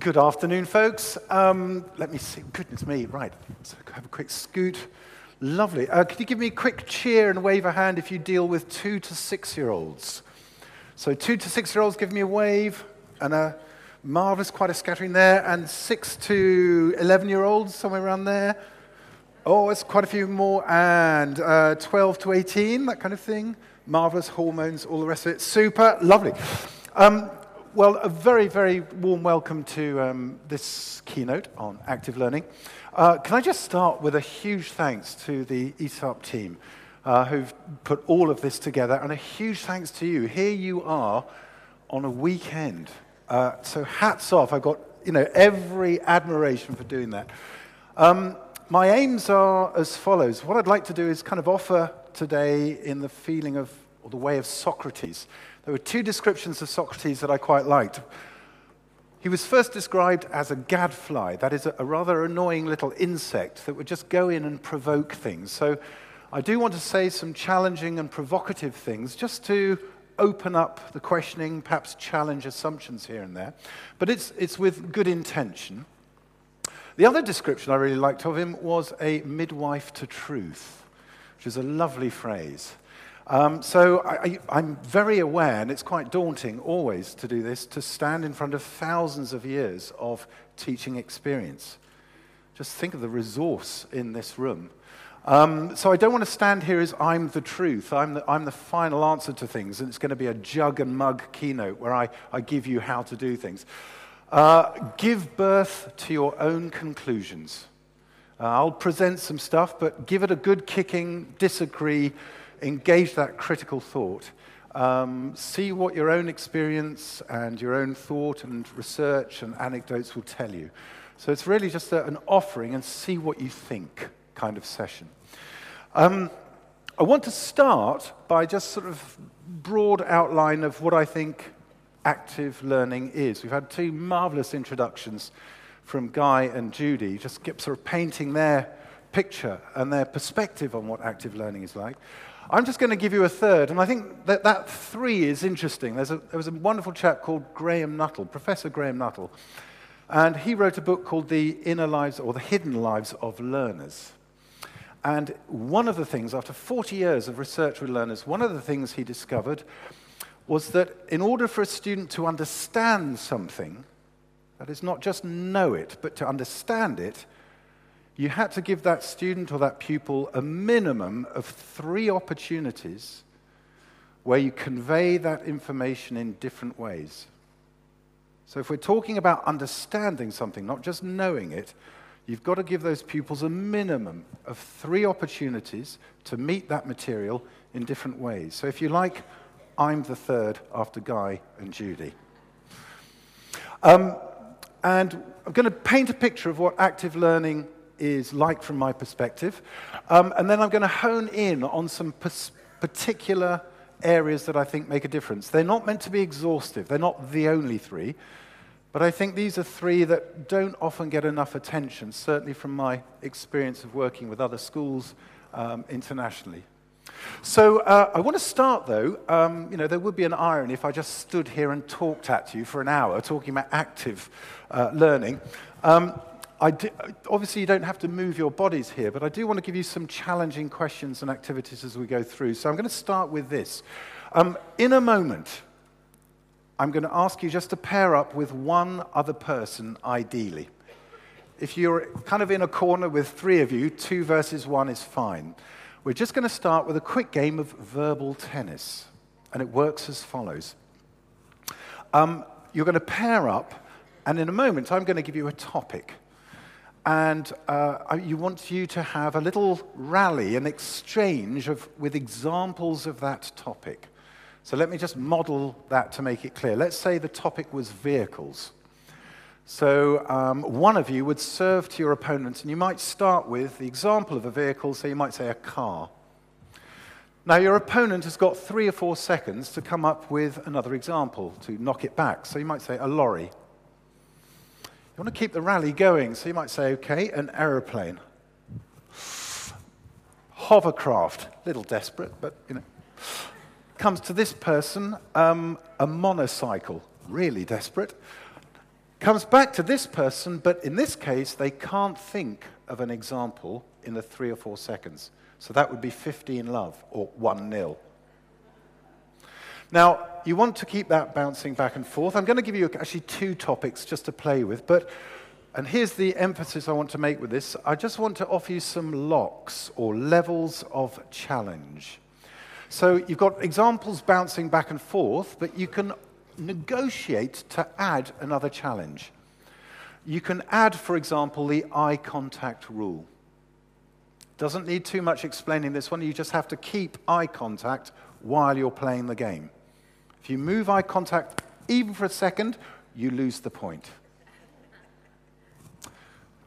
Good afternoon, folks. Um, let me see. Goodness me, right. So have a quick scoot. Lovely. Uh, could you give me a quick cheer and wave a hand if you deal with two to six year olds? So, two to six year olds, give me a wave. And a marvelous, quite a scattering there. And six to 11 year olds, somewhere around there. Oh, it's quite a few more. And uh, 12 to 18, that kind of thing. Marvelous hormones, all the rest of it. Super. Lovely. Um, well, a very, very warm welcome to um, this keynote on active learning. Uh, can I just start with a huge thanks to the ESAP team uh, who've put all of this together, and a huge thanks to you. Here you are on a weekend. Uh, so hats off. I've got you know every admiration for doing that. Um, my aims are as follows. What I'd like to do is kind of offer today in the feeling of, or the way of Socrates. There were two descriptions of Socrates that I quite liked. He was first described as a gadfly, that is, a rather annoying little insect that would just go in and provoke things. So I do want to say some challenging and provocative things just to open up the questioning, perhaps challenge assumptions here and there. But it's, it's with good intention. The other description I really liked of him was a midwife to truth, which is a lovely phrase. Um, so I, am very aware, and it's quite daunting always to do this, to stand in front of thousands of years of teaching experience. Just think of the resource in this room. Um, so I don't want to stand here as I'm the truth, I'm the, I'm the final answer to things, and it's going to be a jug and mug keynote where I, I give you how to do things. Uh, give birth to your own conclusions. Uh, I'll present some stuff, but give it a good kicking, disagree, engage that critical thought. Um, see what your own experience and your own thought and research and anecdotes will tell you. So it's really just a, an offering and see what you think kind of session. Um, I want to start by just sort of broad outline of what I think active learning is. We've had two marvelous introductions from Guy and Judy, just sort of painting their picture and their perspective on what active learning is like. I'm just going to give you a third, and I think that that three is interesting. A, there was a wonderful chap called Graham Nuthall, Professor Graham Nuthall, and he wrote a book called The Inner Lives or The Hidden Lives of Learners. And one of the things, after 40 years of research with learners, one of the things he discovered was that in order for a student to understand something, that is, not just know it, but to understand it, you had to give that student or that pupil a minimum of three opportunities where you convey that information in different ways. So, if we're talking about understanding something, not just knowing it, you've got to give those pupils a minimum of three opportunities to meet that material in different ways. So, if you like, I'm the third after Guy and Judy. Um, and I'm going to paint a picture of what active learning is like from my perspective. Um, and then I'm going to hone in on some particular areas that I think make a difference. They're not meant to be exhaustive, they're not the only three. But I think these are three that don't often get enough attention, certainly from my experience of working with other schools um, internationally. So uh, I want to start, though. Um, you know, there would be an irony if I just stood here and talked at you for an hour talking about active uh, learning. Um, do, obviously, you don't have to move your bodies here, but I do want to give you some challenging questions and activities as we go through. So I'm going to start with this. Um, in a moment, I'm going to ask you just to pair up with one other person, ideally. If you're kind of in a corner with three of you, two versus one is fine. We're just going to start with a quick game of verbal tennis, and it works as follows. Um, you're going to pair up, and in a moment, I'm going to give you a topic and uh, you want you to have a little rally, an exchange of, with examples of that topic. So let me just model that to make it clear. Let's say the topic was vehicles. So um, one of you would serve to your opponent, and you might start with the example of a vehicle, so you might say a car. Now, your opponent has got three or four seconds to come up with another example to knock it back. So you might say a lorry. You want to keep the rally going, so you might say, okay, an aeroplane. Hovercraft, a little desperate, but you know. Comes to this person, um, a monocycle, really desperate. Comes back to this person, but in this case, they can't think of an example in the three or four seconds. So that would be 15 love or 1 nil. Now, you want to keep that bouncing back and forth. I'm going to give you actually two topics just to play with, but and here's the emphasis I want to make with this. I just want to offer you some locks or levels of challenge. So you've got examples bouncing back and forth, but you can negotiate to add another challenge. You can add, for example, the eye contact rule. Doesn't need too much explaining this one. You just have to keep eye contact while you're playing the game. If you move eye contact even for a second, you lose the point.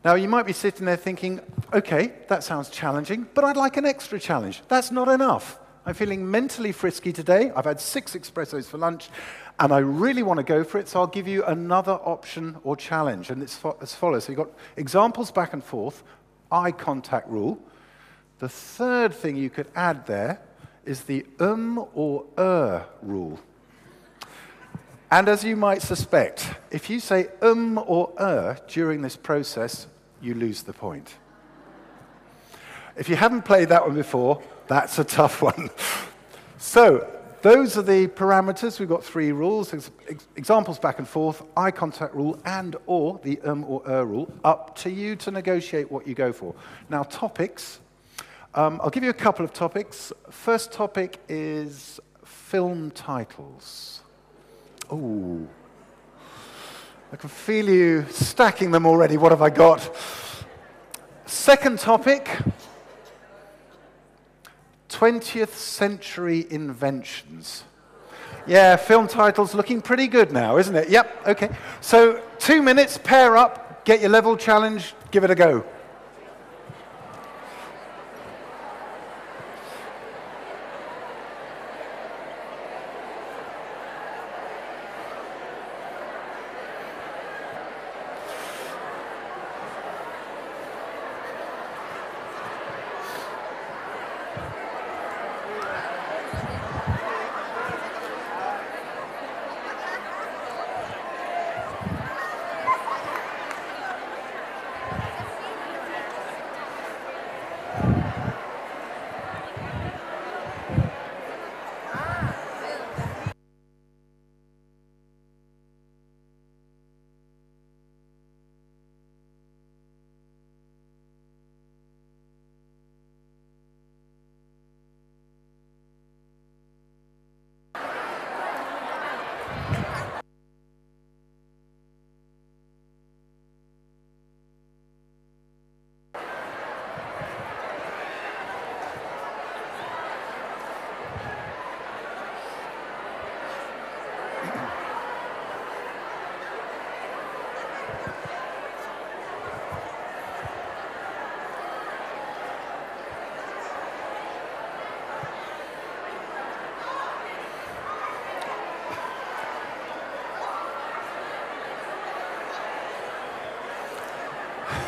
Now, you might be sitting there thinking, okay, that sounds challenging, but I'd like an extra challenge. That's not enough. I'm feeling mentally frisky today. I've had six espressos for lunch, and I really want to go for it, so I'll give you another option or challenge. And it's as follows. So you've got examples back and forth, eye contact rule. The third thing you could add there is the um or er rule. And as you might suspect, if you say um or er during this process, you lose the point. If you haven't played that one before, that's a tough one. so, those are the parameters. We've got three rules, ex- examples back and forth, eye contact rule, and or the um or er rule. Up to you to negotiate what you go for. Now, topics. Um, I'll give you a couple of topics. First topic is film titles. Oh, I can feel you stacking them already. What have I got? Second topic 20th century inventions. Yeah, film titles looking pretty good now, isn't it? Yep, okay. So, two minutes, pair up, get your level challenge, give it a go.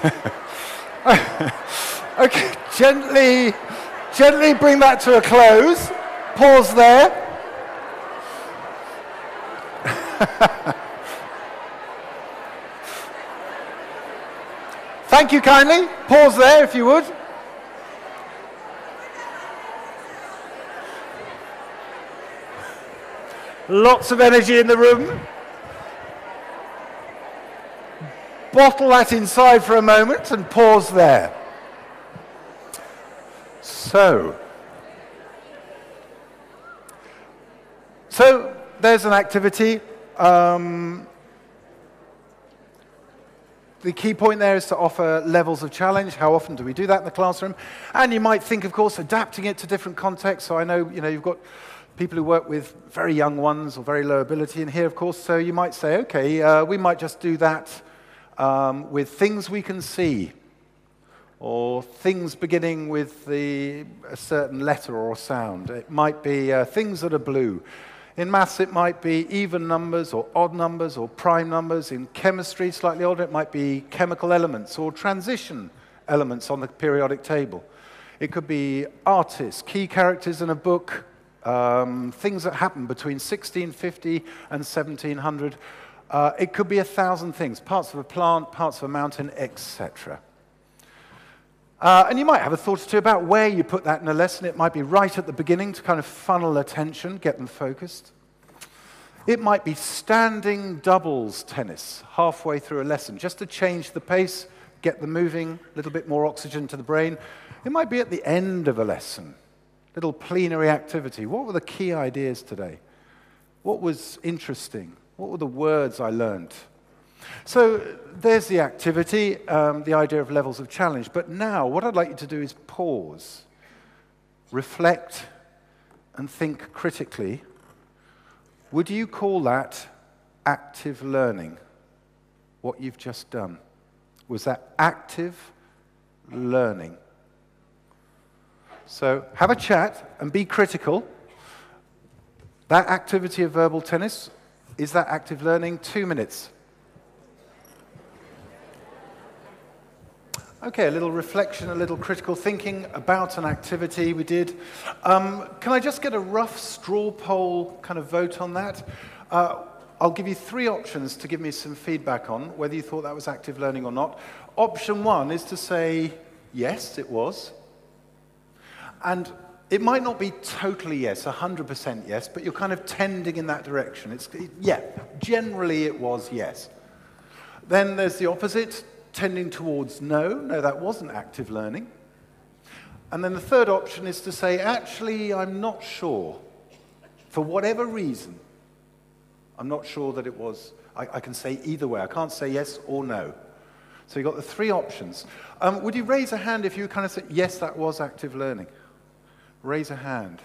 okay, gently, gently bring that to a close. Pause there. Thank you kindly. Pause there if you would. Lots of energy in the room. Bottle that inside for a moment and pause there. So, so there's an activity. Um, the key point there is to offer levels of challenge. How often do we do that in the classroom? And you might think, of course, adapting it to different contexts. So I know, you know, you've got people who work with very young ones or very low ability in here, of course. So you might say, okay, uh, we might just do that um, with things we can see, or things beginning with the, a certain letter or sound. It might be uh, things that are blue. In maths, it might be even numbers or odd numbers or prime numbers. In chemistry, slightly older, it might be chemical elements or transition elements on the periodic table. It could be artists, key characters in a book, um, things that happened between 1650 and 1700 Uh, it could be a thousand things parts of a plant, parts of a mountain, etc. Uh, and you might have a thought or two about where you put that in a lesson. It might be right at the beginning to kind of funnel attention, get them focused. It might be standing doubles tennis halfway through a lesson, just to change the pace, get them moving, a little bit more oxygen to the brain. It might be at the end of a lesson, little plenary activity. What were the key ideas today? What was interesting? What were the words I learned? So there's the activity, um, the idea of levels of challenge. But now, what I'd like you to do is pause, reflect, and think critically. Would you call that active learning? What you've just done? Was that active learning? So have a chat and be critical. That activity of verbal tennis, is that active learning? Two minutes. Okay, a little reflection, a little critical thinking about an activity we did. Um, can I just get a rough straw poll kind of vote on that? Uh, I'll give you three options to give me some feedback on whether you thought that was active learning or not. Option one is to say, yes, it was. And it might not be totally yes, 100% yes, but you're kind of tending in that direction. It's, yeah, generally it was yes. Then there's the opposite, tending towards no, no, that wasn't active learning. And then the third option is to say, actually, I'm not sure. For whatever reason, I'm not sure that it was. I, I can say either way. I can't say yes or no. So you've got the three options. Um, would you raise a hand if you kind of said, yes, that was active learning? Raise a hand.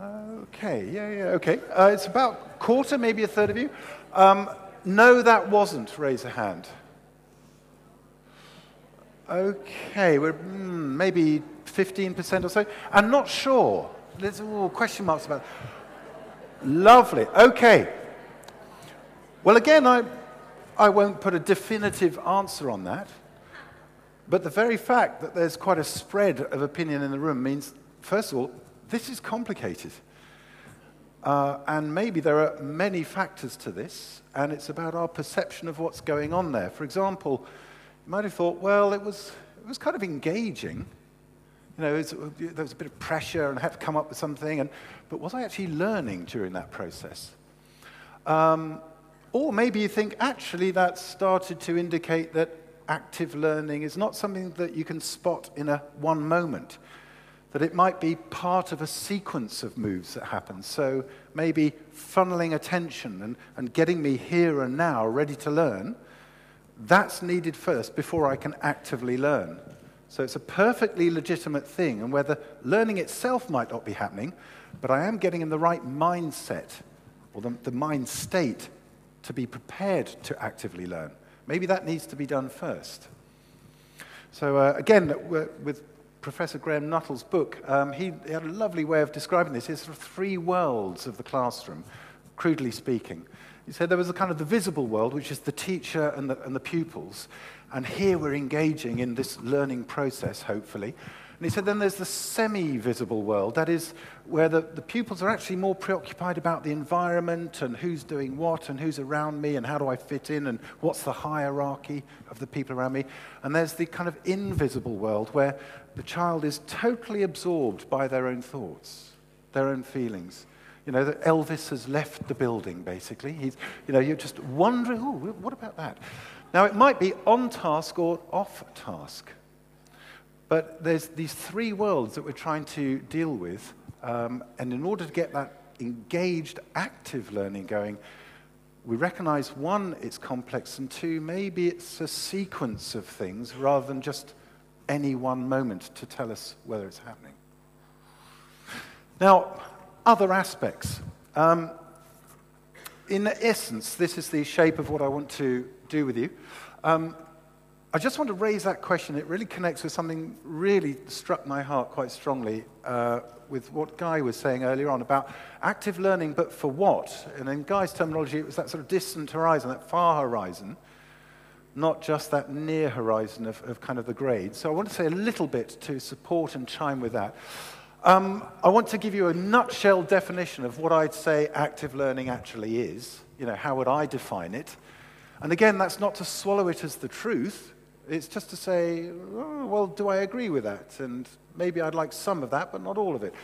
Okay, yeah, yeah, okay. Uh, it's about quarter, maybe a third of you. Um, no, that wasn't. Raise a hand. Okay, we're mm, maybe 15% or so. I'm not sure. There's all question marks about Lovely. Okay. Well, again, I, I won't put a definitive answer on that. But the very fact that there's quite a spread of opinion in the room means, first of all, this is complicated. Uh, and maybe there are many factors to this, and it's about our perception of what's going on there. For example, you might have thought, well, it was, it was kind of engaging. You know, there was a bit of pressure and I had to come up with something, and, but was I actually learning during that process? Um, or maybe you think, actually, that started to indicate that active learning is not something that you can spot in a one moment, that it might be part of a sequence of moves that happen. So maybe funneling attention and, and getting me here and now ready to learn, that's needed first before I can actively learn. So it's a perfectly legitimate thing, and whether learning itself might not be happening, but I am getting in the right mindset or the, the mind state to be prepared to actively learn. Maybe that needs to be done first. So, uh, again, with Professor Graham Nuthall's book, um, he, he, had a lovely way of describing this. It's sort of three worlds of the classroom, crudely speaking. He said there was a kind of the visible world, which is the teacher and the, and the pupils. And here we're engaging in this learning process, hopefully. And he said then there's the semi visible world, that is, where the, the pupils are actually more preoccupied about the environment and who's doing what and who's around me and how do I fit in and what's the hierarchy of the people around me. And there's the kind of invisible world where the child is totally absorbed by their own thoughts, their own feelings. You know, that Elvis has left the building, basically. He's, you know, you're just wondering, oh, what about that? Now, it might be on task or off task. But there's these three worlds that we're trying to deal with. Um, and in order to get that engaged, active learning going, we recognize one, it's complex, and two, maybe it's a sequence of things rather than just any one moment to tell us whether it's happening. Now, other aspects. Um, in essence, this is the shape of what I want to do with you. Um, I just want to raise that question. It really connects with something really struck my heart quite strongly uh, with what Guy was saying earlier on about active learning, but for what? And in Guy's terminology, it was that sort of distant horizon, that far horizon, not just that near horizon of, of kind of the grade. So I want to say a little bit to support and chime with that. Um, I want to give you a nutshell definition of what I'd say active learning actually is You know, how would I define it? And again, that's not to swallow it as the truth. It's just to say, oh, well, do I agree with that? And maybe I'd like some of that, but not all of it.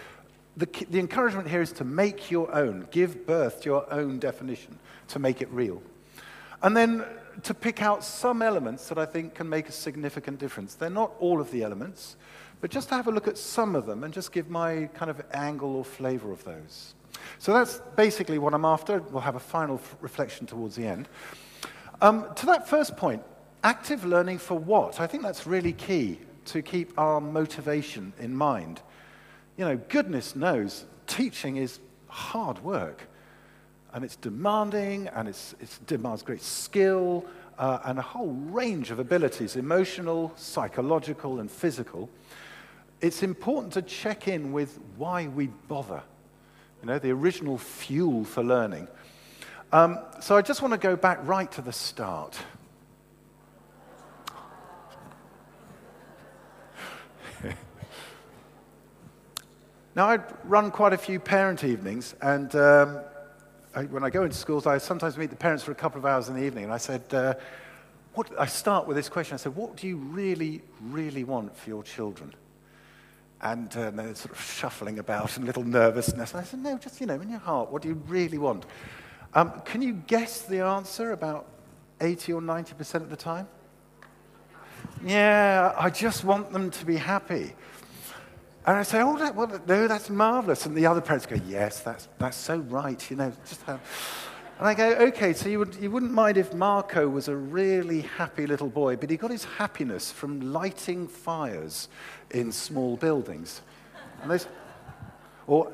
The, the encouragement here is to make your own, give birth to your own definition, to make it real. And then to pick out some elements that I think can make a significant difference. They're not all of the elements, but just to have a look at some of them and just give my kind of angle or flavor of those. So that's basically what I'm after. We'll have a final reflection towards the end. Um, to that first point, active learning for what? I think that's really key to keep our motivation in mind. You know, goodness knows, teaching is hard work. And it's demanding, and it's, it demands great skill, uh, and a whole range of abilities emotional, psychological, and physical. It's important to check in with why we bother. You know, the original fuel for learning. Um, so I just want to go back right to the start. Now, I run quite a few parent evenings, and um, I, when I go into schools, I sometimes meet the parents for a couple of hours in the evening, and I said, uh, what, I start with this question. I said, what do you really, really want for your children? And uh, they're sort of shuffling about and a little nervousness. And I said, no, just, you know, in your heart, what do you really want? Um, can you guess the answer about 80 or 90% of the time? Yeah, I just want them to be happy. And I say, oh, that, well, no, that's marvelous. And the other parents go, yes, that's, that's so right. You know, just. And I go, okay, so you, would, you wouldn't mind if Marco was a really happy little boy, but he got his happiness from lighting fires in small buildings. And or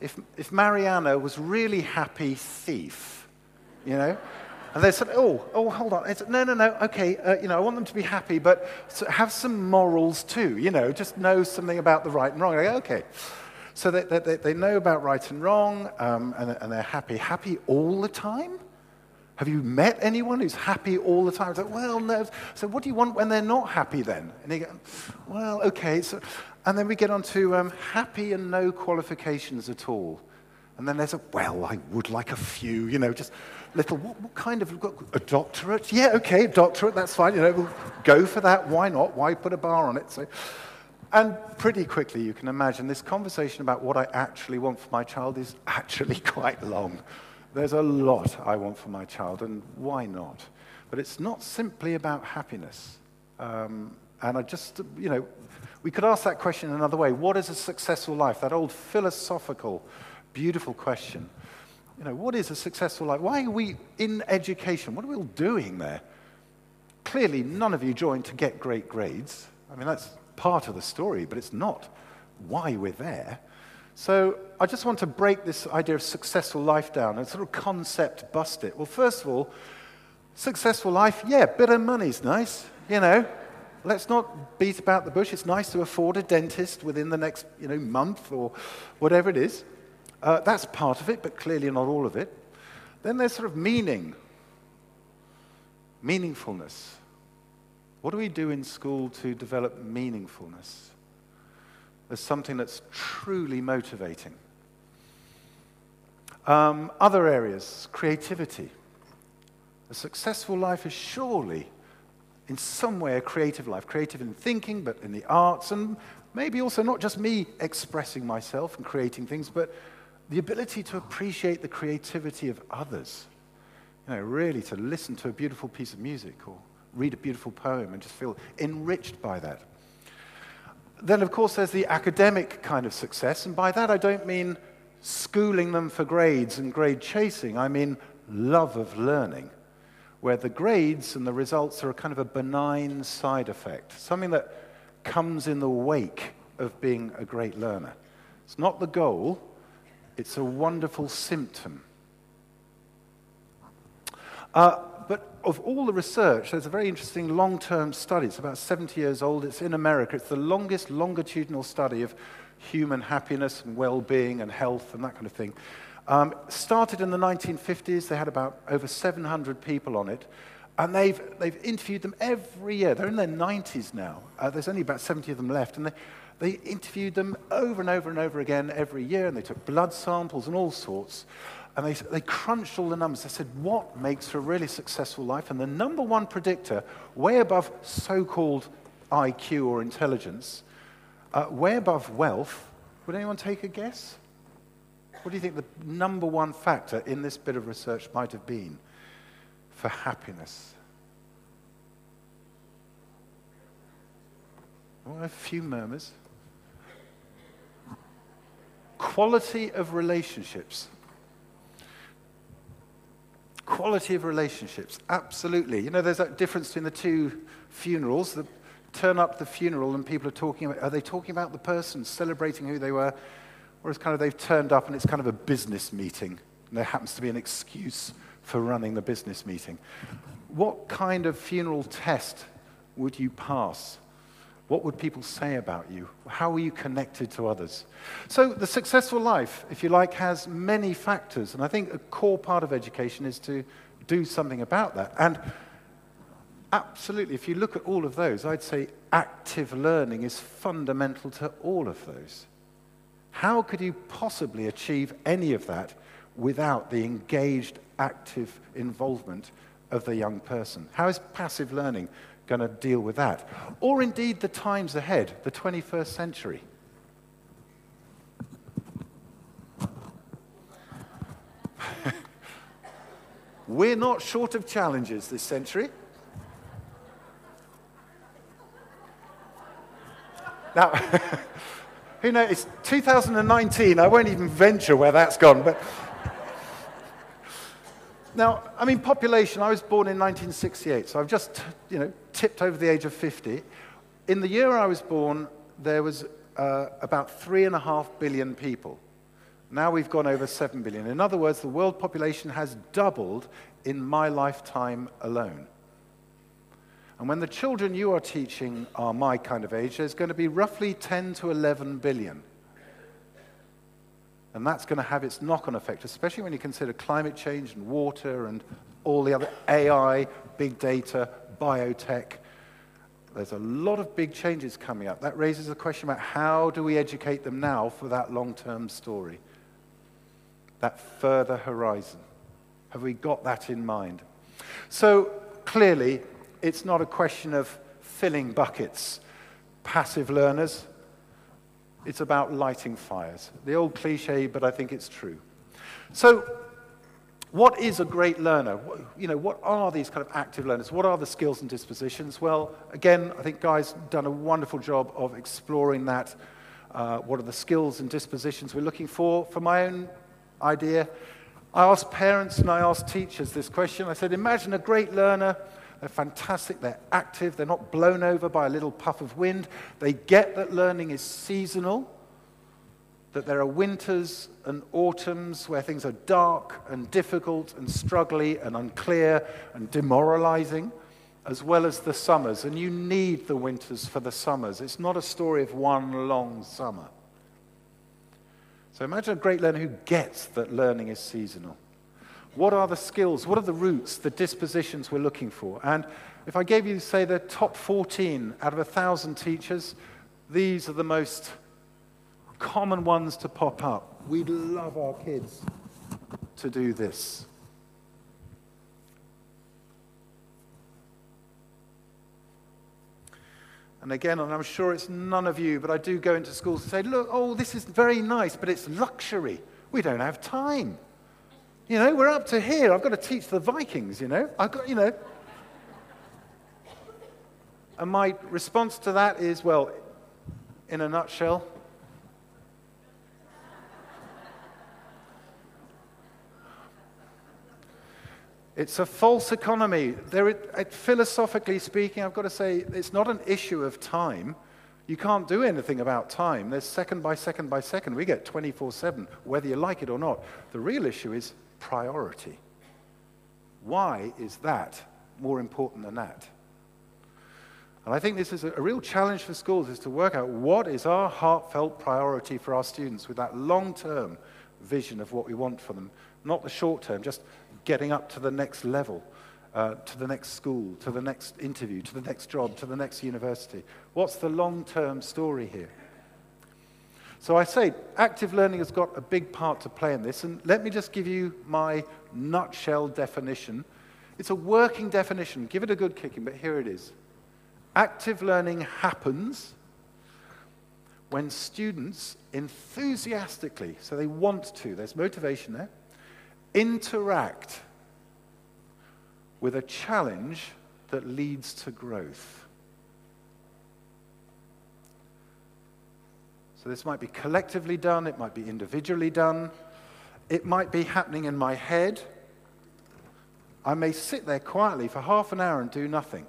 if, if Mariana was really happy thief, you know, and they said, oh, oh, hold on. I Said, no, no, no, okay, uh, you know, I want them to be happy, but have some morals too, you know, just know something about the right and wrong. I go, okay. So they, they, they know about right and wrong, um, and, and they're happy. Happy all the time? Have you met anyone who's happy all the time? Well, no. So what do you want when they're not happy then? And you go, well, okay. So, and then we get on to um, happy and no qualifications at all. And then there's a, well, I would like a few, you know, just little, what, what kind of, a doctorate? Yeah, okay, doctorate, that's fine, you know, we'll go for that. Why not? Why put a bar on it? So, and pretty quickly, you can imagine this conversation about what I actually want for my child is actually quite long. There's a lot I want for my child, and why not? But it's not simply about happiness. Um, and I just, you know, we could ask that question another way. What is a successful life? That old philosophical, beautiful question. You know, what is a successful life? Why are we in education? What are we all doing there? Clearly, none of you joined to get great grades. I mean, that's part of the story, but it's not why we're there. So I just want to break this idea of successful life down and sort of concept bust it. Well, first of all, successful life, yeah, bit of money's nice, you know. Let's not beat about the bush. It's nice to afford a dentist within the next, you know, month or whatever it is. Uh, that's part of it, but clearly not all of it. Then there's sort of meaning, meaningfulness. What do we do in school to develop meaningfulness? There's something that's truly motivating. Um, other areas, creativity. A successful life is surely, in some way, a creative life. Creative in thinking, but in the arts, and maybe also not just me expressing myself and creating things, but the ability to appreciate the creativity of others. You know, really to listen to a beautiful piece of music or read a beautiful poem and just feel enriched by that. Then, of course, there's the academic kind of success, and by that I don't mean schooling them for grades and grade chasing. I mean love of learning, where the grades and the results are a kind of a benign side effect, something that comes in the wake of being a great learner. It's not the goal, it's a wonderful symptom. Uh, but of all the research, there's a very interesting long term study. It's about 70 years old. It's in America. It's the longest longitudinal study of human happiness and well being and health and that kind of thing. Um, started in the 1950s. They had about over 700 people on it. And they've, they've interviewed them every year. They're in their 90s now. Uh, there's only about 70 of them left. And they, They interviewed them over and over and over again every year, and they took blood samples and all sorts. And they, they crunched all the numbers. They said, what makes for a really successful life? And the number one predictor, way above so called IQ or intelligence, uh, way above wealth, would anyone take a guess? What do you think the number one factor in this bit of research might have been for happiness? Well, a few murmurs. Quality of relationships. Quality of relationships, absolutely. You know, there's that difference between the two funerals. The, turn up the funeral and people are talking about, are they talking about the person, celebrating who they were? Or it's kind of they've turned up and it's kind of a business meeting. And there happens to be an excuse for running the business meeting. What kind of funeral test would you pass? What would people say about you? How are you connected to others? So, the successful life, if you like, has many factors. And I think a core part of education is to do something about that. And absolutely, if you look at all of those, I'd say active learning is fundamental to all of those. How could you possibly achieve any of that without the engaged, active involvement of the young person? How is passive learning going to deal with that? Or indeed the times ahead, the 21st century? We're not short of challenges this century. Now, Who knows? It's 2019. I won't even venture where that's gone. But now, I mean, population. I was born in 1968, so I've just, you know, tipped over the age of 50. In the year I was born, there was uh, about three and a half billion people. Now we've gone over seven billion. In other words, the world population has doubled in my lifetime alone. And when the children you are teaching are my kind of age, there's going to be roughly 10 to 11 billion. And that's going to have its knock on effect, especially when you consider climate change and water and all the other AI, big data, biotech. There's a lot of big changes coming up. That raises a question about how do we educate them now for that long term story, that further horizon. Have we got that in mind? So clearly, it's not a question of filling buckets, passive learners. It's about lighting fires. The old cliche, but I think it's true. So, what is a great learner? You know, what are these kind of active learners? What are the skills and dispositions? Well, again, I think Guy's done a wonderful job of exploring that. Uh, what are the skills and dispositions we're looking for? For my own idea, I asked parents and I asked teachers this question. I said, imagine a great learner they're fantastic. They're active. They're not blown over by a little puff of wind. They get that learning is seasonal, that there are winters and autumns where things are dark and difficult and struggly and unclear and demoralizing, as well as the summers. And you need the winters for the summers. It's not a story of one long summer. So imagine a great learner who gets that learning is seasonal. What are the skills? What are the roots, the dispositions we're looking for? And if I gave you, say, the top 14 out of a 1,000 teachers, these are the most common ones to pop up. We'd love our kids to do this. And again, and I'm sure it's none of you, but I do go into schools and say, look, oh, this is very nice, but it's luxury. We don't have time. You know, we're up to here. I've got to teach the Vikings, you know. I've got, you know. And my response to that is, well, in a nutshell, It's a false economy. There, philosophically speaking, I've got to say, it's not an issue of time. You can't do anything about time. There's second by second by second. We get 24 7, whether you like it or not. The real issue is priority. Why is that more important than that? And I think this is a, real challenge for schools is to work out what is our heartfelt priority for our students with that long-term vision of what we want for them, not the short term, just getting up to the next level, uh, to the next school, to the next interview, to the next job, to the next university. What's the long-term story here? So I say active learning has got a big part to play in this. And let me just give you my nutshell definition. It's a working definition. Give it a good kicking, but here it is. Active learning happens when students enthusiastically, so they want to, there's motivation there, interact with a challenge that leads to growth. So this might be collectively done, it might be individually done, it might be happening in my head. I may sit there quietly for half an hour and do nothing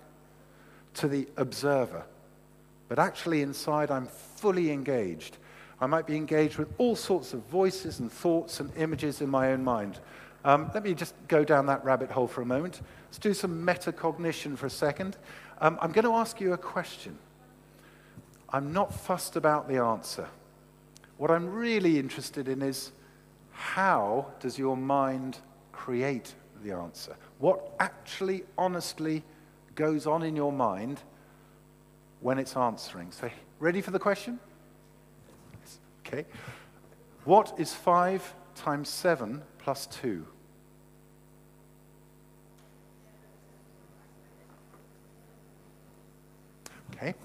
to the observer, but actually inside I'm fully engaged. I might be engaged with all sorts of voices and thoughts and images in my own mind. Um, let me just go down that rabbit hole for a moment. Let's do some metacognition for a second. Um, I'm going to ask you a question. I'm not fussed about the answer. What I'm really interested in is how does your mind create the answer? What actually, honestly goes on in your mind when it's answering? So, ready for the question? Okay. What is 5 times 7 plus 2? Okay,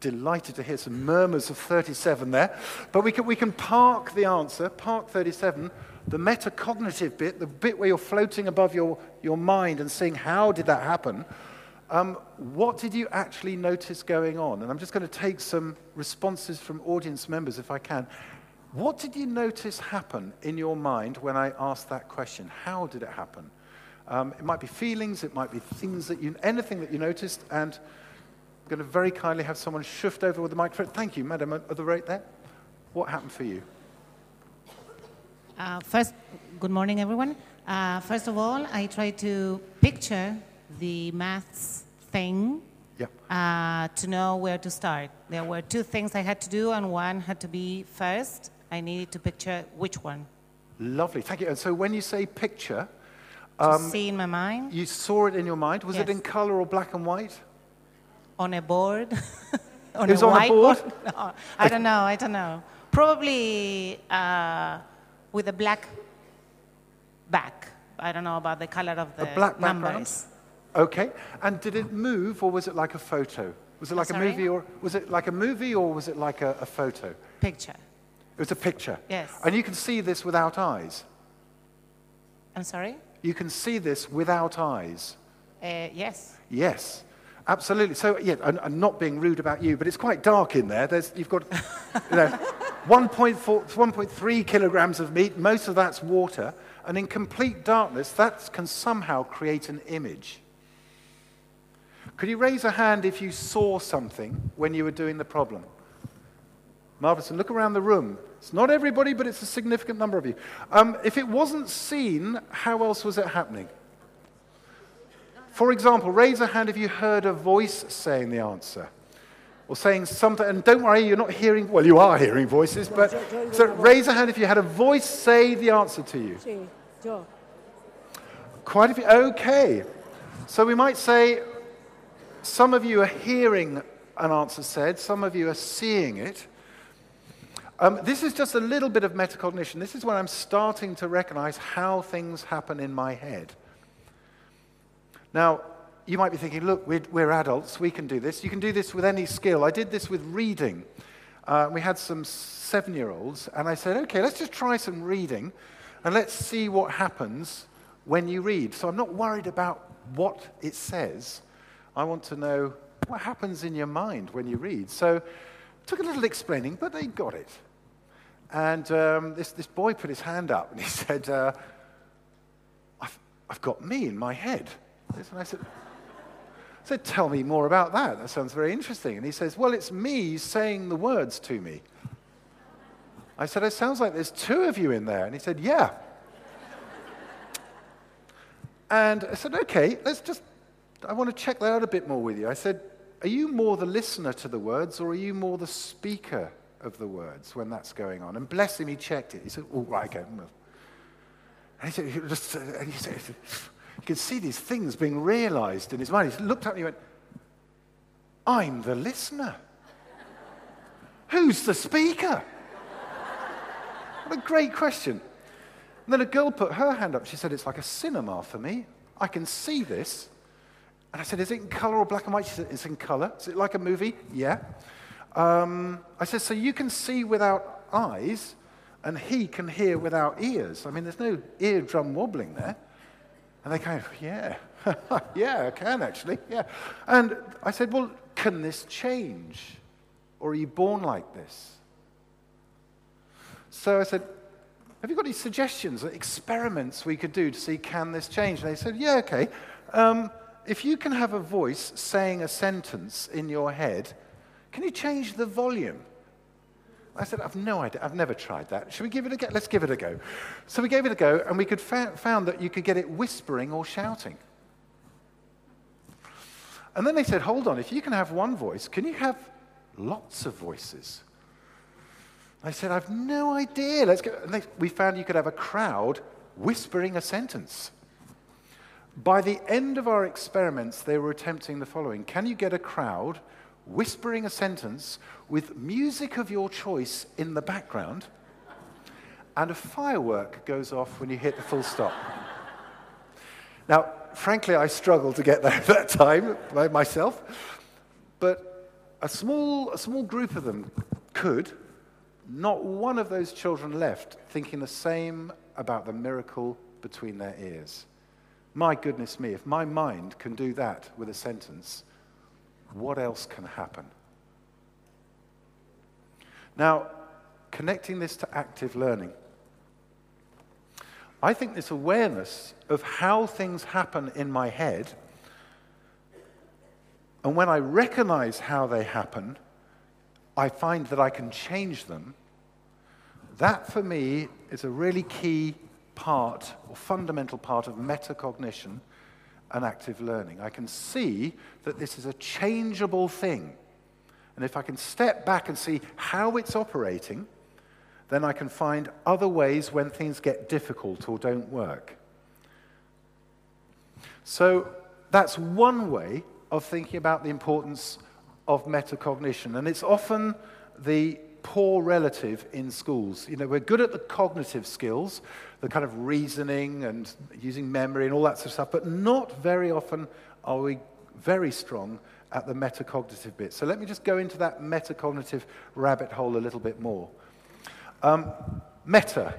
delighted to hear some murmurs of 37 there. But we can, we can park the answer, park 37, the metacognitive bit, the bit where you're floating above your, your mind and seeing how did that happen. Um, what did you actually notice going on? And I'm just going to take some responses from audience members if I can. What did you notice happen in your mind when I asked that question? How did it happen? Um, it might be feelings, it might be things that you, anything that you noticed, and going to very kindly have someone shift over with the microphone. Thank you, madam, at the right there. What happened for you? Uh, first, good morning, everyone. Uh, first of all, I tried to picture the maths thing Yep. uh, to know where to start. There were two things I had to do, and one had to be first. I needed to picture which one. Lovely, thank you. And so when you say picture, to see in my mind, you saw it in your mind. Was it in color or black and white? On a board, on It was on a board? No, I don't know. I don't know. Probably uh, with a black back. I don't know about the color of the A black background? numbers. Okay. And did it move or was it like a photo? Was it like a movie or was it like a movie or was it like a, a photo? Picture. It was a picture. Yes. And you can see this without eyes. I'm sorry. You can see this without eyes. Uh, yes. Yes. Absolutely. So, yeah, I'm not being rude about you, but it's quite dark in there. There's, you've got, you know, 1.4, 1.3 kilograms of meat. Most of that's water. And in complete darkness, that can somehow create an image. Could you raise a hand if you saw something when you were doing the problem? Marvelous. And look around the room. It's not everybody, but it's a significant number of you. Um, if it wasn't seen, how else was it happening? For example, raise a hand if you heard a voice saying the answer. Or saying something, and don't worry, you're not hearing, well, you are hearing voices, but so raise a hand if you had a voice say the answer to you. Quite a few, okay. So we might say some of you are hearing an answer said, some of you are seeing it. Um, this is just a little bit of metacognition. This is when I'm starting to recognize how things happen in my head. Now, you might be thinking, look, we're, we're adults, we can do this. You can do this with any skill. I did this with reading. Uh, we had some seven year olds, and I said, okay, let's just try some reading and let's see what happens when you read. So I'm not worried about what it says. I want to know what happens in your mind when you read. So it took a little explaining, but they got it. And um, this, this boy put his hand up and he said, uh, I've, I've got me in my head. And I said, I said, Tell me more about that. That sounds very interesting. And he says, Well, it's me saying the words to me. I said, It sounds like there's two of you in there. And he said, Yeah. And I said, Okay, let's just, I want to check that out a bit more with you. I said, Are you more the listener to the words or are you more the speaker of the words when that's going on? And bless him, he checked it. He said, Oh, right, okay. And he said, just, and he said, you could see these things being realized in his mind. He looked at me and went, I'm the listener. Who's the speaker? What a great question. And then a girl put her hand up. She said, It's like a cinema for me. I can see this. And I said, Is it in color or black and white? She said, It's in color. Is it like a movie? Yeah. Um, I said, So you can see without eyes, and he can hear without ears. I mean, there's no eardrum wobbling there. And they kind of, Yeah, yeah, I can actually. Yeah. And I said, Well, can this change? Or are you born like this? So I said, Have you got any suggestions, experiments we could do to see can this change? And they said, Yeah, okay. Um, if you can have a voice saying a sentence in your head, can you change the volume? I said, I've no idea. I've never tried that. Should we give it a go? Let's give it a go. So we gave it a go, and we could fa- found that you could get it whispering or shouting. And then they said, hold on, if you can have one voice, can you have lots of voices? I said, I've no idea. Let's go. They, we found you could have a crowd whispering a sentence. By the end of our experiments, they were attempting the following Can you get a crowd whispering a sentence with music of your choice in the background, and a firework goes off when you hit the full stop? Now, frankly, I struggled to get there at that time by myself, but a small, a small group of them could. Not one of those children left thinking the same about the miracle between their ears. My goodness me, if my mind can do that with a sentence, what else can happen? Now, connecting this to active learning, I think this awareness of how things happen in my head, and when I recognize how they happen, I find that I can change them. That for me is a really key part or fundamental part of metacognition and active learning. I can see that this is a changeable thing. And if I can step back and see how it's operating, then I can find other ways when things get difficult or don't work. So that's one way of thinking about the importance of metacognition. And it's often the poor relative in schools. You know, we're good at the cognitive skills, the kind of reasoning and using memory and all that sort of stuff, but not very often are we very strong at the metacognitive bit. So let me just go into that metacognitive rabbit hole a little bit more. Um, meta,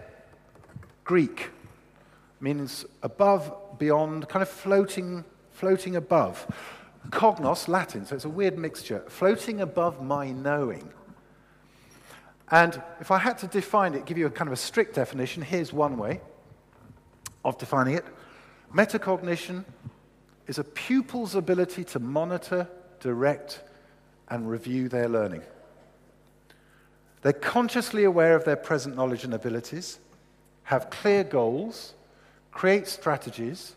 Greek, means above, beyond, kind of floating, floating above. Cognos, Latin, so it's a weird mixture, floating above my knowing. And if I had to define it, give you a kind of a strict definition, here's one way of defining it. Metacognition is a pupil's ability to monitor, direct, and review their learning. They're consciously aware of their present knowledge and abilities, have clear goals, create strategies,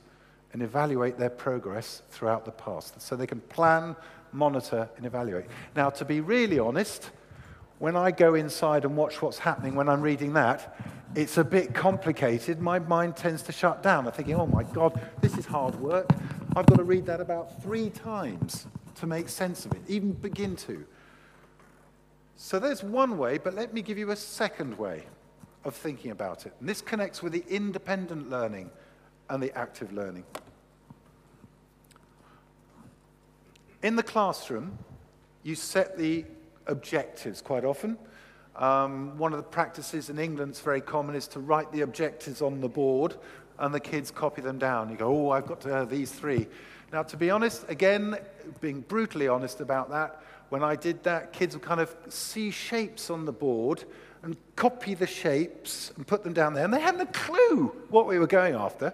and evaluate their progress throughout the past. So they can plan, monitor, and evaluate. Now, to be really honest, when I go inside and watch what's happening when I'm reading that, it's a bit complicated. My mind tends to shut down. I'm thinking, oh my God, this is hard work. I've got to read that about three times to make sense of it, even begin to. So there's one way, but let me give you a second way of thinking about it. And this connects with the independent learning and the active learning. In the classroom, you set the objectives quite often. Um, one of the practices in England that's very common is to write the objectives on the board and the kids copy them down. You go, oh, I've got uh, these three. Now, to be honest, again, being brutally honest about that, when I did that, kids would kind of see shapes on the board and copy the shapes and put them down there. And they hadn't a clue what we were going after.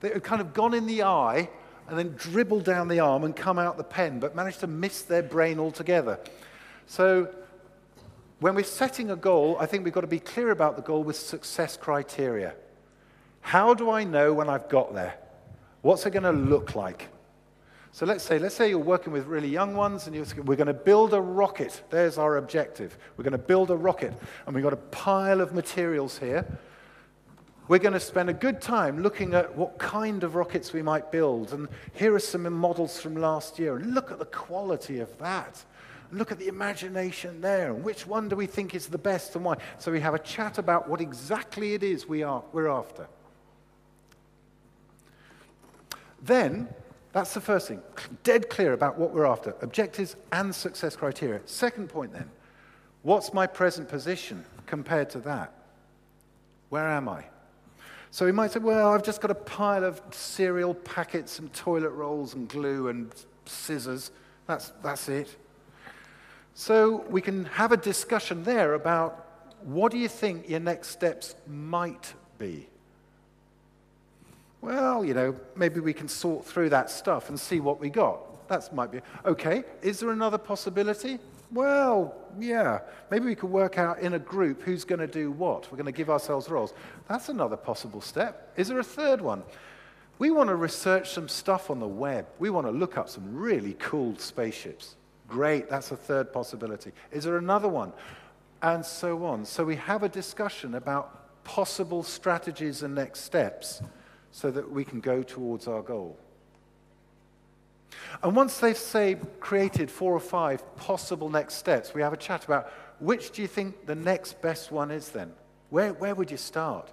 They had kind of gone in the eye and then dribbled down the arm and come out the pen, but managed to miss their brain altogether. So when we're setting a goal, I think we've got to be clear about the goal with success criteria. How do I know when I've got there? What's it going to look like? So let's say, let's say you're working with really young ones and we're going to build a rocket. There's our objective. We're going to build a rocket and we've got a pile of materials here. We're going to spend a good time looking at what kind of rockets we might build. And here are some models from last year. Look at the quality of that. Look at the imagination there. And which one do we think is the best and why? So we have a chat about what exactly it is we are, we're after. Then, that's the first thing. Dead clear about what we're after objectives and success criteria. Second point then what's my present position compared to that? Where am I? So he might say, well, I've just got a pile of cereal packets and toilet rolls and glue and scissors. That's, that's it. So we can have a discussion there about what do you think your next steps might be? Well, you know, maybe we can sort through that stuff and see what we got. That might be okay. Is there another possibility? Well, yeah. Maybe we could work out in a group who's going to do what. We're going to give ourselves roles. That's another possible step. Is there a third one? We want to research some stuff on the web. We want to look up some really cool spaceships. Great, that's a third possibility. Is there another one? And so on. So we have a discussion about possible strategies and next steps so that we can go towards our goal. And once they've, say, created four or five possible next steps, we have a chat about which do you think the next best one is then? Where, where would you start?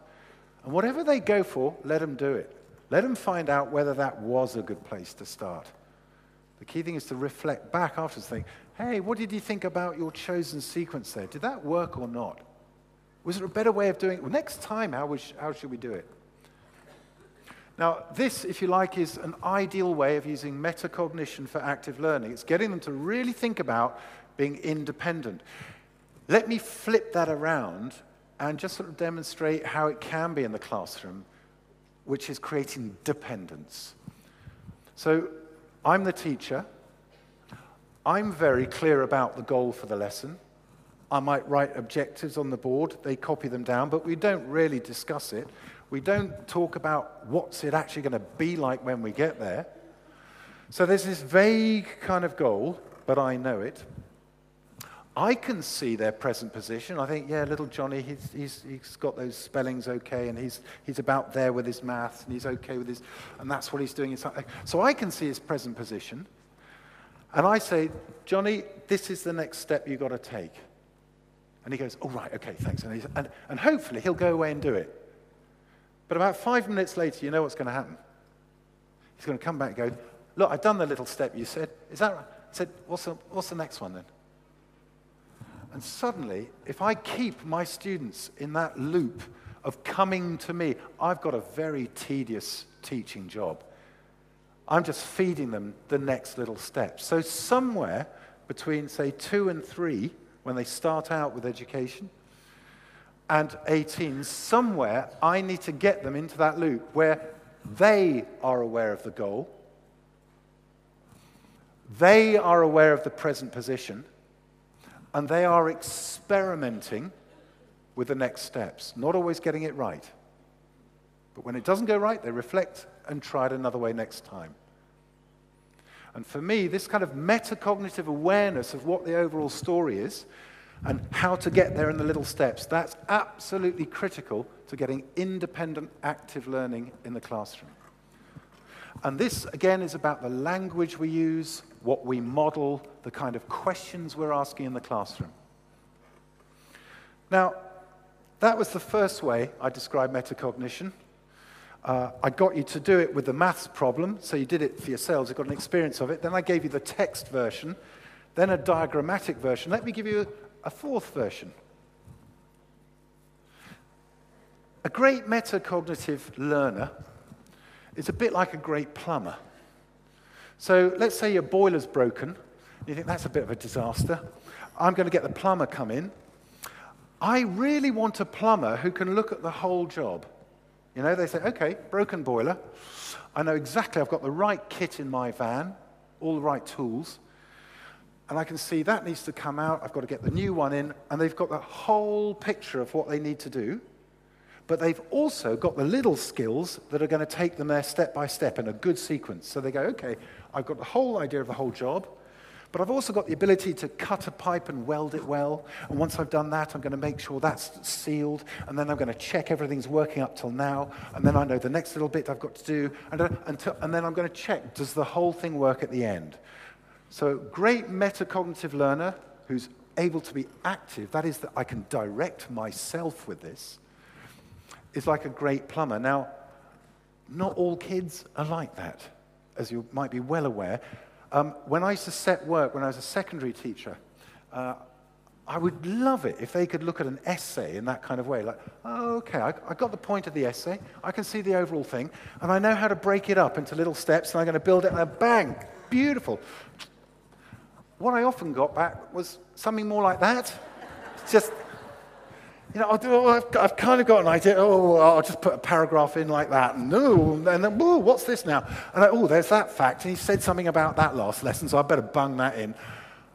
And whatever they go for, let them do it. Let them find out whether that was a good place to start. The key thing is to reflect back afterwards, think, hey, what did you think about your chosen sequence there? Did that work or not? Was there a better way of doing it? Well, next time, how, how should we do it? Now, this, if you like, is an ideal way of using metacognition for active learning. It's getting them to really think about being independent. Let me flip that around and just sort of demonstrate how it can be in the classroom, which is creating dependence. So, I'm the teacher. I'm very clear about the goal for the lesson. I might write objectives on the board, they copy them down, but we don't really discuss it. We don't talk about what's it actually going to be like when we get there. So there's this vague kind of goal, but I know it. I can see their present position. I think, yeah, little Johnny, he's, he's, he's got those spellings okay, and he's, he's about there with his maths, and he's okay with his, and that's what he's doing. So I can see his present position. And I say, Johnny, this is the next step you've got to take. And he goes, oh, right, okay, thanks. And, and, and hopefully he'll go away and do it. But about five minutes later, you know what's going to happen. He's going to come back and go, Look, I've done the little step you said. Is that right? I said, what's the, what's the next one then? And suddenly, if I keep my students in that loop of coming to me, I've got a very tedious teaching job. I'm just feeding them the next little step. So, somewhere between, say, two and three, when they start out with education, and 18, somewhere I need to get them into that loop where they are aware of the goal, they are aware of the present position, and they are experimenting with the next steps, not always getting it right. But when it doesn't go right, they reflect and try it another way next time. And for me, this kind of metacognitive awareness of what the overall story is and how to get there in the little steps. That's absolutely critical to getting independent, active learning in the classroom. And this, again, is about the language we use, what we model, the kind of questions we're asking in the classroom. Now, that was the first way I described metacognition. Uh, I got you to do it with the maths problem, so you did it for yourselves, you got an experience of it. Then I gave you the text version, then a diagrammatic version. Let me give you a fourth version. A great metacognitive learner is a bit like a great plumber. So let's say your boiler's broken. You think that's a bit of a disaster. I'm going to get the plumber come in. I really want a plumber who can look at the whole job. You know, they say, okay, broken boiler. I know exactly, I've got the right kit in my van, all the right tools and I can see that needs to come out. I've got to get the new one in. And they've got the whole picture of what they need to do. But they've also got the little skills that are going to take them there step by step in a good sequence. So they go, okay, I've got the whole idea of the whole job. But I've also got the ability to cut a pipe and weld it well. And once I've done that, I'm going to make sure that's sealed. And then I'm going to check everything's working up till now. And then I know the next little bit I've got to do. And, uh, and, then I'm going to check does the whole thing work at the end? So, great metacognitive learner who's able to be active, that is, that I can direct myself with this, is like a great plumber. Now, not all kids are like that, as you might be well aware. Um, when I used to set work, when I was a secondary teacher, uh, I would love it if they could look at an essay in that kind of way. Like, oh, okay, I, I, got the point of the essay, I can see the overall thing, and I know how to break it up into little steps, and I'm going to build it, and bang, beautiful. What I often got back was something more like that. just, you know, oh, I've, I've, kind of got an idea. Oh, I'll just put a paragraph in like that. Oh, and then, oh, what's this now? And oh, there's that fact. And he said something about that last lesson, so I better bung that in.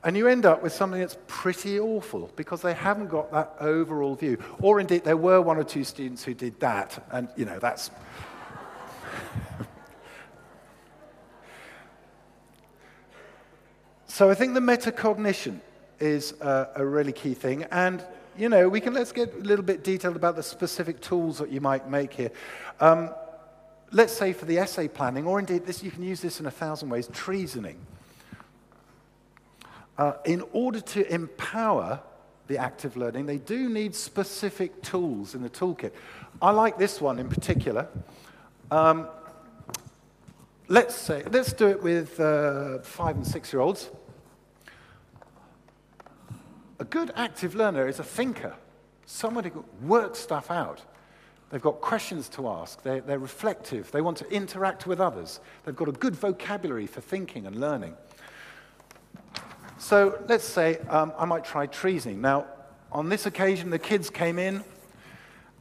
And you end up with something that's pretty awful because they haven't got that overall view. Or indeed, there were one or two students who did that. And, you know, that's. So I think the metacognition is a, really key thing. And, you know, we can, let's get a little bit detailed about the specific tools that you might make here. Um, let's say for the essay planning, or indeed this, you can use this in a thousand ways, treasoning. Uh, in order to empower the active learning, they do need specific tools in the toolkit. I like this one in particular. Um, let's say, let's do it with uh, five and six year olds. A good active learner is a thinker, somebody who works stuff out. They've got questions to ask, they're, they're reflective, they want to interact with others, they've got a good vocabulary for thinking and learning. So let's say um, I might try treasoning. Now, on this occasion, the kids came in,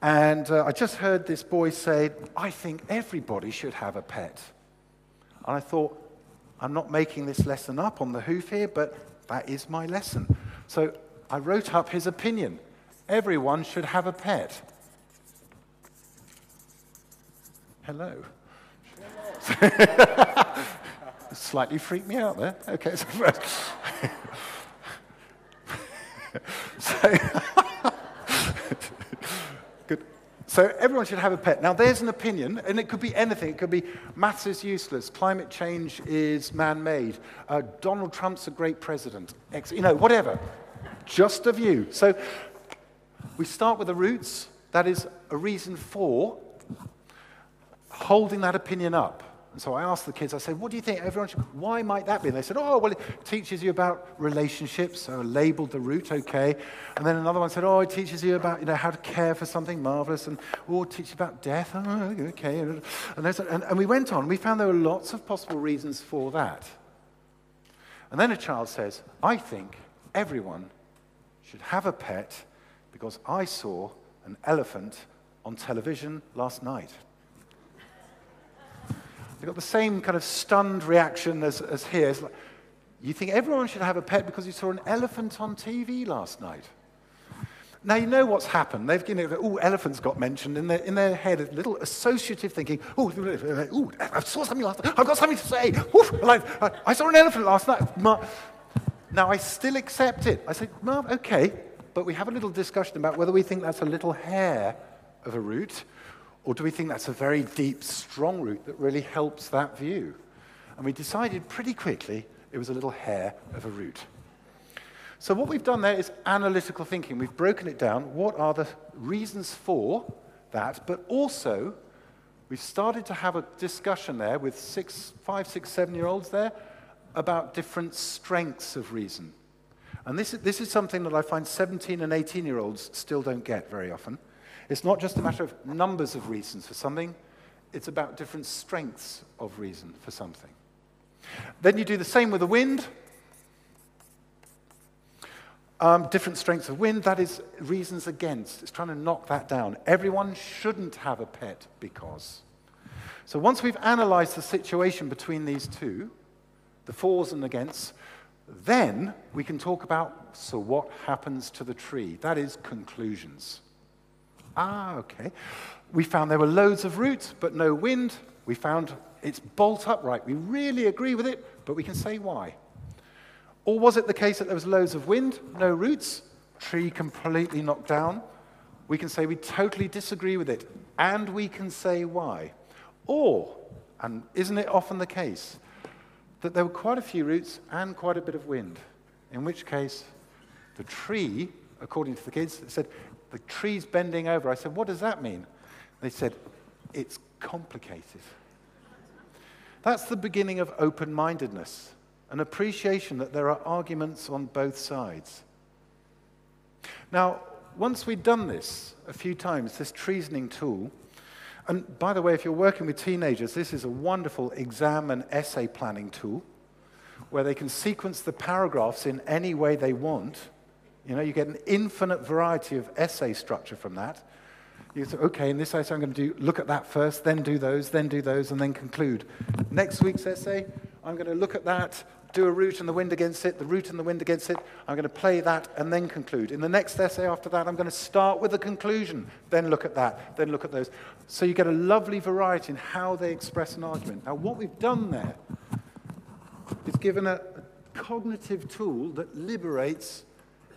and uh, I just heard this boy say, I think everybody should have a pet. And I thought, I'm not making this lesson up on the hoof here, but that is my lesson. So I wrote up his opinion. Everyone should have a pet. Hello. Slightly freaked me out there. Okay. So, good. So everyone should have a pet. Now, there's an opinion, and it could be anything. It could be maths is useless, climate change is man-made, uh, Donald Trump's a great president, you know, whatever just a view. So we start with the roots. That is a reason for holding that opinion up. And so I asked the kids, I said, what do you think everyone should, why might that be? And they said, oh, well, it teaches you about relationships. So I labeled the root, okay. And then another one said, oh, it teaches you about, you know, how to care for something marvelous. And, oh, it teaches you about death. Oh, okay. And, and, and we went on. We found there were lots of possible reasons for that. And then a child says, I think everyone should have a pet because I saw an elephant on television last night. They got the same kind of stunned reaction as, as here. Like, you think everyone should have a pet because you saw an elephant on TV last night. Now, you know what's happened. They've, you know, oh, elephants got mentioned in their, in their head, a little associative thinking. Oh, oh I saw something last night. I've got something to say. Oof, like, I saw an elephant last night. Now, I still accept it. I say, well, okay, but we have a little discussion about whether we think that's a little hair of a root, or do we think that's a very deep, strong root that really helps that view? And we decided pretty quickly it was a little hair of a root. So, what we've done there is analytical thinking. We've broken it down. What are the reasons for that? But also, we've started to have a discussion there with six, five, six, seven year olds there about different strengths of reason. And this, this is something that I find 17 and 18 year olds still don't get very often. It's not just a matter of numbers of reasons for something, it's about different strengths of reason for something. Then you do the same with the wind. Um, different strengths of wind, that is reasons against. It's trying to knock that down. Everyone shouldn't have a pet because. So once we've analyzed the situation between these two, the fors and against, then we can talk about so what happens to the tree? That is conclusions. Ah, okay. We found there were loads of roots, but no wind. We found it's bolt upright. We really agree with it, but we can say why. Or was it the case that there was loads of wind, no roots, tree completely knocked down? We can say we totally disagree with it, and we can say why. Or, and isn't it often the case, that there were quite a few roots and quite a bit of wind, in which case the tree, according to the kids, said, the tree's bending over. I said, what does that mean? They said, it's complicated. That's the beginning of open mindedness, an appreciation that there are arguments on both sides. Now, once we'd done this a few times, this treasoning tool, and by the way, if you're working with teenagers, this is a wonderful exam and essay planning tool where they can sequence the paragraphs in any way they want. You know, you get an infinite variety of essay structure from that. You say, okay, in this essay, I'm going to do, look at that first, then do those, then do those, and then conclude. Next week's essay, I'm going to look at that, do a root and the wind against it, the root and the wind against it. I'm going to play that and then conclude. In the next essay after that, I'm going to start with the conclusion, then look at that, then look at those. So you get a lovely variety in how they express an argument. Now, what we've done there is given a, a cognitive tool that liberates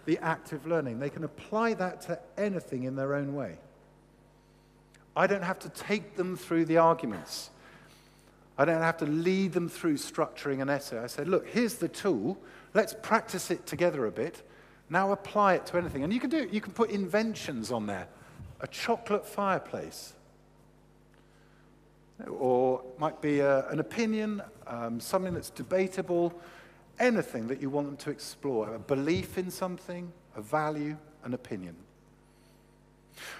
the active learning. They can apply that to anything in their own way. I don't have to take them through the arguments. I don't have to lead them through structuring an essay. I said, look, here's the tool. Let's practice it together a bit. Now apply it to anything. And you can do it. You can put inventions on there. A chocolate fireplace. Or might be a, an opinion, um, something that's debatable, anything that you want them to explore. A belief in something, a value, an opinion.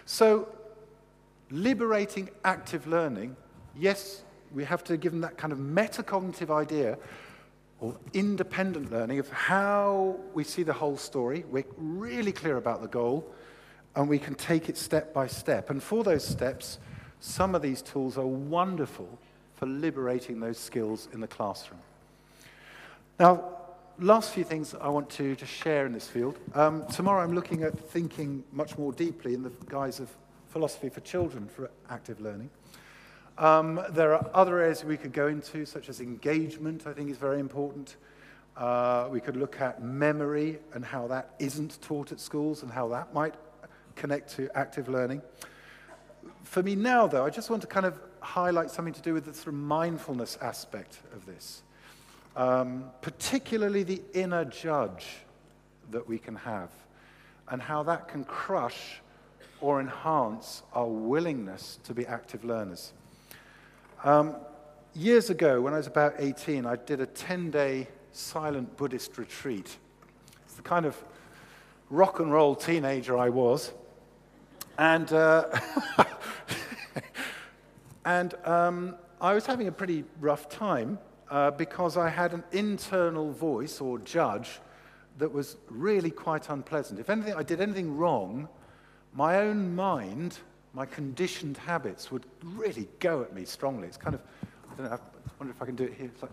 So, liberating active learning, yes, we have to give them that kind of metacognitive idea of independent learning of how we see the whole story. We're really clear about the goal, and we can take it step by step. And for those steps, some of these tools are wonderful for liberating those skills in the classroom. Now, last few things I want to, to share in this field. Um, tomorrow I'm looking at thinking much more deeply in the guise of philosophy for children for active learning. Um, there are other areas we could go into, such as engagement, I think is very important. Uh, we could look at memory and how that isn't taught at schools and how that might connect to active learning. For me now, though, I just want to kind of highlight something to do with the sort of mindfulness aspect of this, um, particularly the inner judge that we can have and how that can crush or enhance our willingness to be active learners. Um, years ago, when I was about 18, I did a 10 day silent Buddhist retreat. It's the kind of rock and roll teenager I was. And, uh, and um, I was having a pretty rough time uh, because I had an internal voice or judge that was really quite unpleasant. If anything, I did anything wrong, my own mind my conditioned habits would really go at me strongly. It's kind of, I don't know, I wonder if I can do it here. It's like,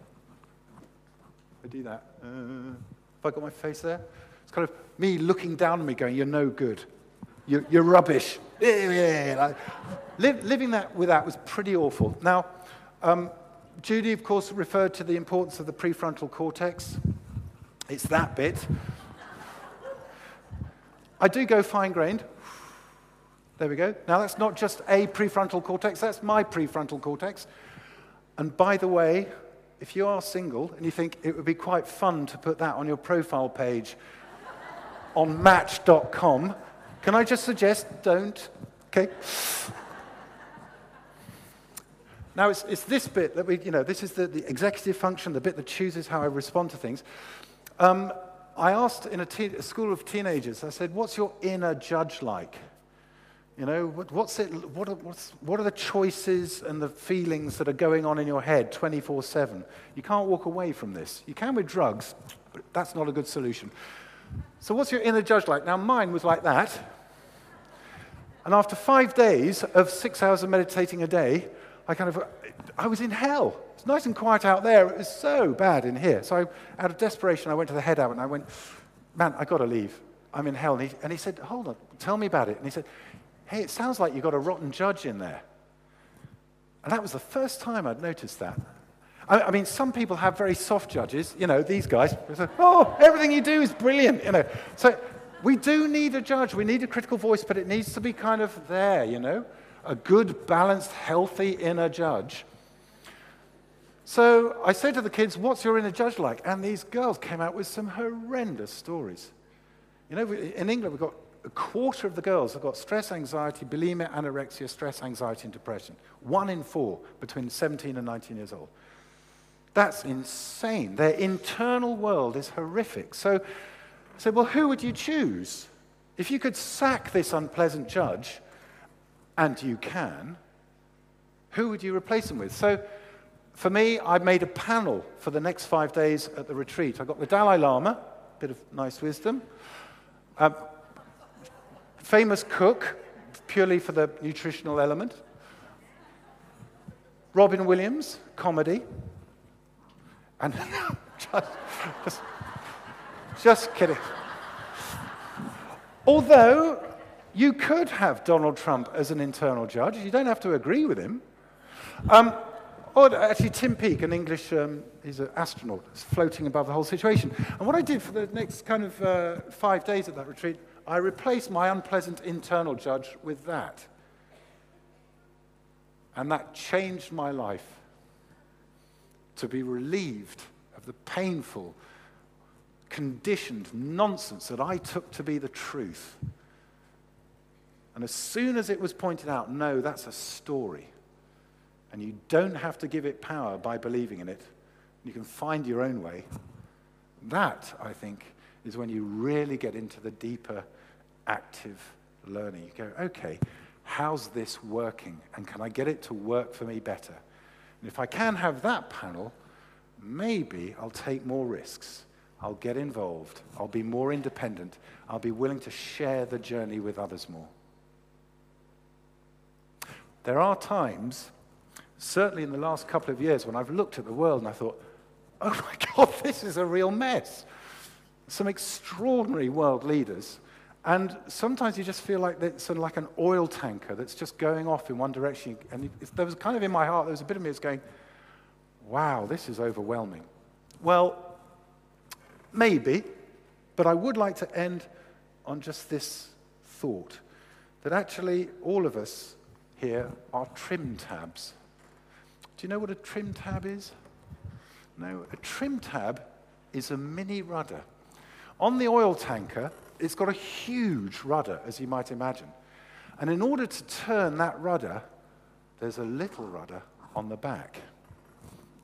I do that. Uh, have I got my face there? It's kind of me looking down on me going, you're no good. You're, you're rubbish. like, living that with that was pretty awful. Now, um, Judy, of course, referred to the importance of the prefrontal cortex. It's that bit. I do go fine grained. There we go. Now, that's not just a prefrontal cortex, that's my prefrontal cortex. And by the way, if you are single and you think it would be quite fun to put that on your profile page on match.com, can I just suggest don't? Okay. Now, it's, it's this bit that we, you know, this is the, the executive function, the bit that chooses how I respond to things. Um, I asked in a, a school of teenagers, I said, What's your inner judge like? You know, what, what's it, what, are, what's, what are the choices and the feelings that are going on in your head 24 7? You can't walk away from this. You can with drugs, but that's not a good solution. So, what's your inner judge like? Now, mine was like that. And after five days of six hours of meditating a day, I kind of, I was in hell. It's nice and quiet out there. It was so bad in here. So, I, out of desperation, I went to the head out and I went, man, I got to leave. I'm in hell. And he, and he said, hold on, tell me about it. And he said, hey, it sounds like you've got a rotten judge in there. And that was the first time I'd noticed that. I, I mean, some people have very soft judges, you know, these guys. Oh, everything you do is brilliant, you know. So we do need a judge. We need a critical voice, but it needs to be kind of there, you know, a good, balanced, healthy inner judge. So I said to the kids, What's your inner judge like? And these girls came out with some horrendous stories. You know, in England, we've got a quarter of the girls have got stress, anxiety, bulimia, anorexia, stress, anxiety, and depression. One in four between 17 and 19 years old. That's insane. Their internal world is horrific. So I said, Well, who would you choose? If you could sack this unpleasant judge, and you can, who would you replace him with? So for me, I made a panel for the next five days at the retreat. I got the Dalai Lama, a bit of nice wisdom, um, famous cook, purely for the nutritional element, Robin Williams, comedy, and just, just, just kidding. Although you could have Donald Trump as an internal judge, you don't have to agree with him. Um, or actually, Tim Peake, an English, um, he's an astronaut, is floating above the whole situation. And what I did for the next kind of uh, five days at that retreat, I replaced my unpleasant internal judge with that. And that changed my life to be relieved of the painful, conditioned nonsense that I took to be the truth. And as soon as it was pointed out, no, that's a story. And you don't have to give it power by believing in it. You can find your own way. That, I think, is when you really get into the deeper, active learning. You go, okay, how's this working? And can I get it to work for me better? And if I can have that panel, maybe I'll take more risks. I'll get involved. I'll be more independent. I'll be willing to share the journey with others more. There are times, certainly in the last couple of years, when I've looked at the world and I thought, oh my God, this is a real mess. Some extraordinary world leaders. And sometimes you just feel like it's sort of like an oil tanker that's just going off in one direction. And there was kind of in my heart, there was a bit of me that's going, wow, this is overwhelming. Well, maybe, but I would like to end on just this thought that actually all of us here are trim tabs. Do you know what a trim tab is? No, a trim tab is a mini rudder. On the oil tanker, it's got a huge rudder, as you might imagine. And in order to turn that rudder, there's a little rudder on the back,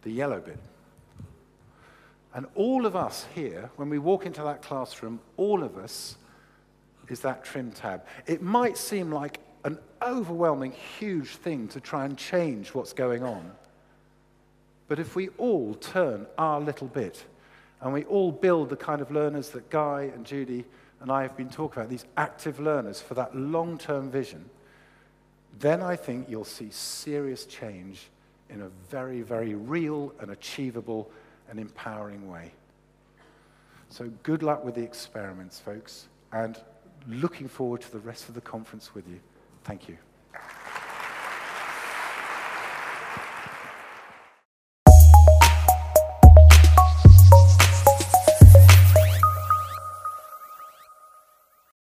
the yellow bit. And all of us here, when we walk into that classroom, all of us is that trim tab. It might seem like an overwhelming, huge thing to try and change what's going on. But if we all turn our little bit and we all build the kind of learners that Guy and Judy and I have been talking about, these active learners for that long term vision, then I think you'll see serious change in a very, very real and achievable and empowering way. So, good luck with the experiments, folks, and looking forward to the rest of the conference with you. Thank you.